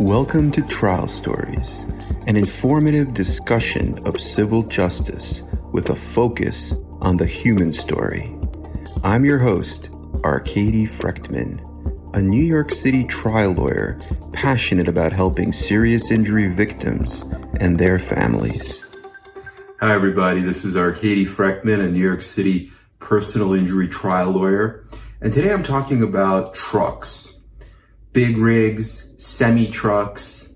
Welcome to Trial Stories, an informative discussion of civil justice with a focus on the human story. I'm your host, Arcady Frekhtman, a New York City trial lawyer passionate about helping serious injury victims and their families. Hi, everybody. This is Arcady Frekhtman, a New York City personal injury trial lawyer. And today I'm talking about trucks, big rigs, semi trucks.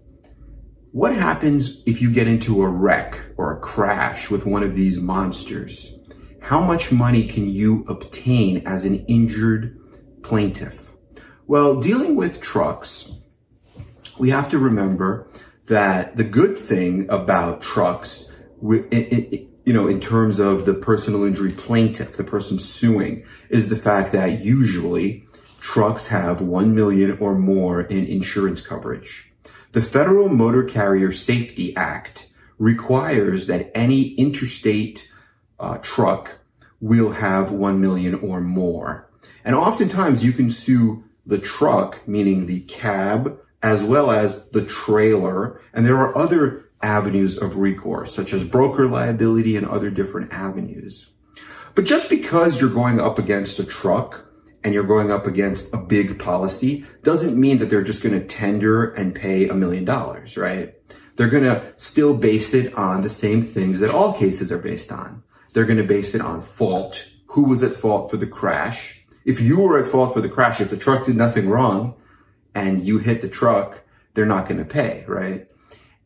What happens if you get into a wreck or a crash with one of these monsters? How much money can you obtain as an injured plaintiff? Well, dealing with trucks, we have to remember that the good thing about trucks you know, in terms of the personal injury plaintiff, the person suing, is the fact that usually trucks have 1 million or more in insurance coverage. The Federal Motor Carrier Safety Act requires that any interstate uh, truck will have 1 million or more. And oftentimes you can sue the truck, meaning the cab, as well as the trailer. And there are other avenues of recourse, such as broker liability and other different avenues. But just because you're going up against a truck and you're going up against a big policy doesn't mean that they're just going to tender and pay a million dollars, right? They're going to still base it on the same things that all cases are based on. They're going to base it on fault. Who was at fault for the crash? If you were at fault for the crash, if the truck did nothing wrong and you hit the truck, they're not going to pay, right?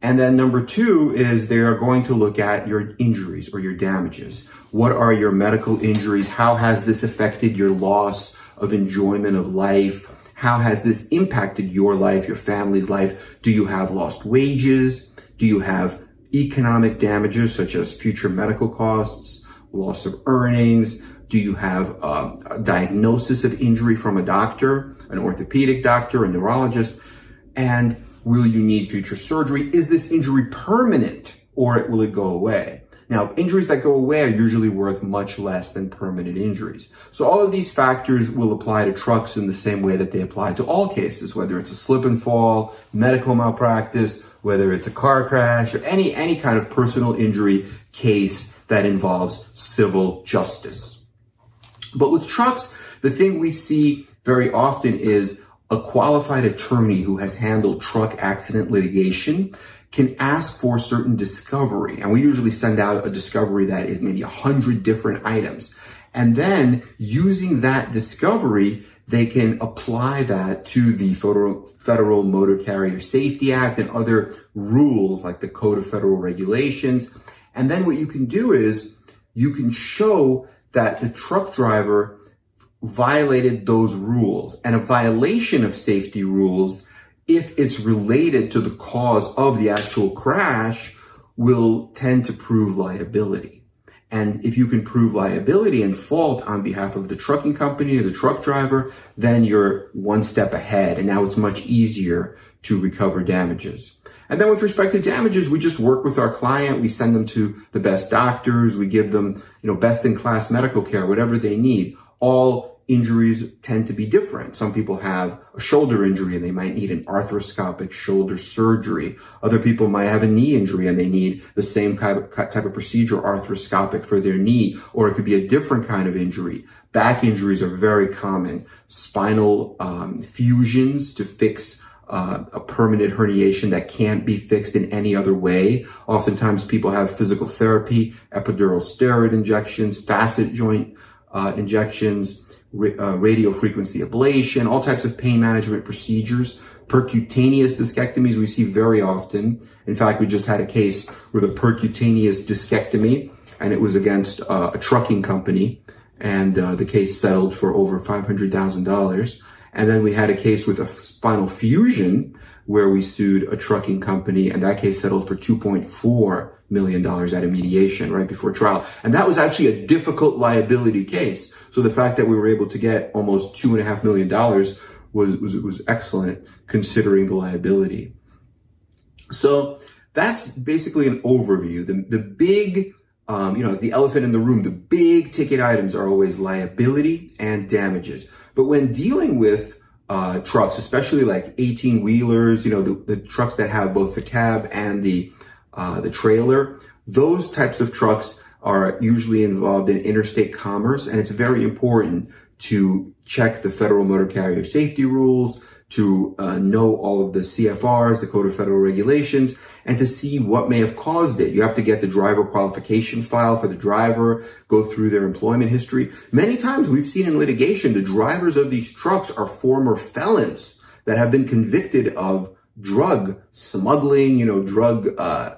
And then number two is they are going to look at your injuries or your damages. What are your medical injuries? How has this affected your loss of enjoyment of life? How has this impacted your life, your family's life? Do you have lost wages? Do you have economic damages such as future medical costs, loss of earnings? Do you have um, a diagnosis of injury from a doctor, an orthopedic doctor, a neurologist? And Will you need future surgery? Is this injury permanent or will it go away? Now, injuries that go away are usually worth much less than permanent injuries. So all of these factors will apply to trucks in the same way that they apply to all cases, whether it's a slip and fall, medical malpractice, whether it's a car crash, or any, any kind of personal injury case that involves civil justice. But with trucks, the thing we see very often is a qualified attorney who has handled truck accident litigation can ask for certain discovery. And we usually send out a discovery that is maybe a hundred different items. And then using that discovery, they can apply that to the Federal, Federal Motor Carrier Safety Act and other rules like the Code of Federal Regulations. And then what you can do is you can show that the truck driver violated those rules and a violation of safety rules if it's related to the cause of the actual crash will tend to prove liability. And if you can prove liability and fault on behalf of the trucking company or the truck driver, then you're one step ahead. And now it's much easier to recover damages. And then with respect to damages, we just work with our client. We send them to the best doctors. We give them, you know, best in class medical care, whatever they need all injuries tend to be different. Some people have a shoulder injury and they might need an arthroscopic shoulder surgery. Other people might have a knee injury and they need the same type of, type of procedure, arthroscopic for their knee, or it could be a different kind of injury. Back injuries are very common. Spinal um, fusions to fix uh, a permanent herniation that can't be fixed in any other way. Oftentimes people have physical therapy, epidural steroid injections, facet joint uh, injections, uh, radio frequency ablation, all types of pain management procedures. Percutaneous discectomies we see very often. In fact, we just had a case with a percutaneous discectomy, and it was against uh, a trucking company, and uh, the case settled for over $500,000. And then we had a case with a spinal fusion where we sued a trucking company, and that case settled for 2.4 million dollars at a mediation right before trial. And that was actually a difficult liability case. So the fact that we were able to get almost two and a half million dollars was, was, was excellent considering the liability. So that's basically an overview. The, the big, um, you know, the elephant in the room, the big ticket items are always liability and damages. But when dealing with uh, trucks, especially like 18 wheelers, you know, the, the, trucks that have both the cab and the, uh, the trailer. Those types of trucks are usually involved in interstate commerce, and it's very important to check the federal motor carrier safety rules, to uh, know all of the CFRs, the Code of Federal Regulations, and to see what may have caused it. You have to get the driver qualification file for the driver, go through their employment history. Many times we've seen in litigation, the drivers of these trucks are former felons that have been convicted of drug smuggling, you know, drug uh,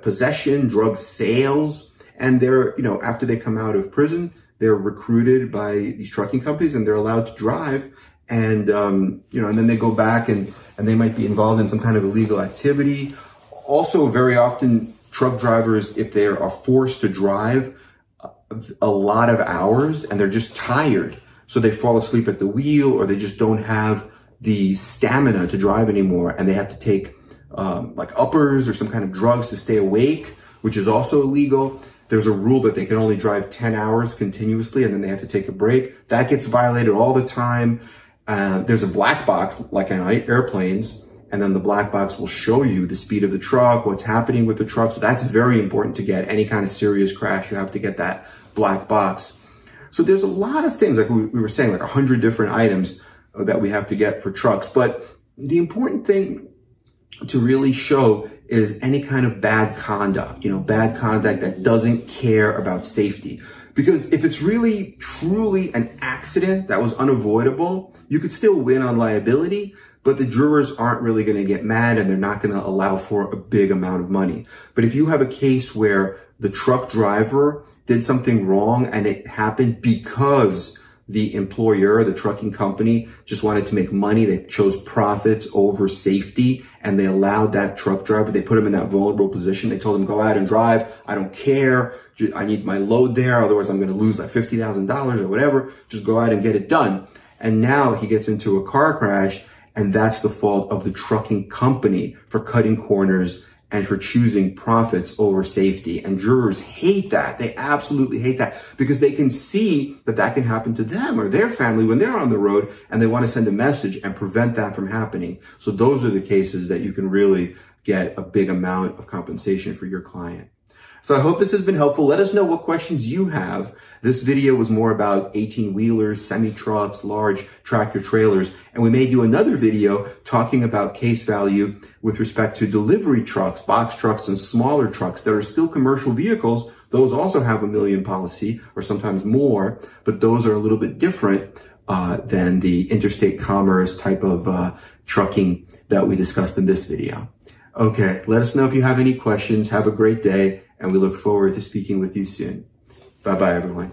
possession, drug sales. And they're, you know, after they come out of prison, they're recruited by these trucking companies and they're allowed to drive and um, you know, and then they go back and and they might be involved in some kind of illegal activity. Also, very often, truck drivers, if they are forced to drive a lot of hours and they're just tired, so they fall asleep at the wheel or they just don't have the stamina to drive anymore, and they have to take um, like uppers or some kind of drugs to stay awake, which is also illegal. There's a rule that they can only drive 10 hours continuously and then they have to take a break. That gets violated all the time. Uh, there's a black box like on airplanes, and then the black box will show you the speed of the truck, what's happening with the truck. So that's very important to get any kind of serious crash. You have to get that black box. So there's a lot of things, like we, we were saying, like a hundred different items uh, that we have to get for trucks. But the important thing to really show is any kind of bad conduct, you know, bad conduct that doesn't care about safety. Because if it's really truly an accident that was unavoidable, you could still win on liability, but the jurors aren't really going to get mad and they're not going to allow for a big amount of money. But if you have a case where the truck driver did something wrong and it happened because the employer, the trucking company just wanted to make money. They chose profits over safety and they allowed that truck driver, they put him in that vulnerable position. They told him, go out and drive. I don't care. I need my load there. Otherwise I'm going to lose like $50,000 or whatever. Just go out and get it done. And now he gets into a car crash and that's the fault of the trucking company for cutting corners and for choosing profits over safety. And jurors hate that. They absolutely hate that because they can see that that can happen to them or their family when they're on the road and they want to send a message and prevent that from happening. So those are the cases that you can really get a big amount of compensation for your client. So I hope this has been helpful. Let us know what questions you have. This video was more about 18 wheelers, semi trucks, large tractor trailers, and we may do another video talking about case value with respect to delivery trucks, box trucks, and smaller trucks that are still commercial vehicles. Those also have a million policy or sometimes more, but those are a little bit different uh, than the interstate commerce type of uh, trucking that we discussed in this video. Okay, let us know if you have any questions. Have a great day and we look forward to speaking with you soon. Bye bye, everyone.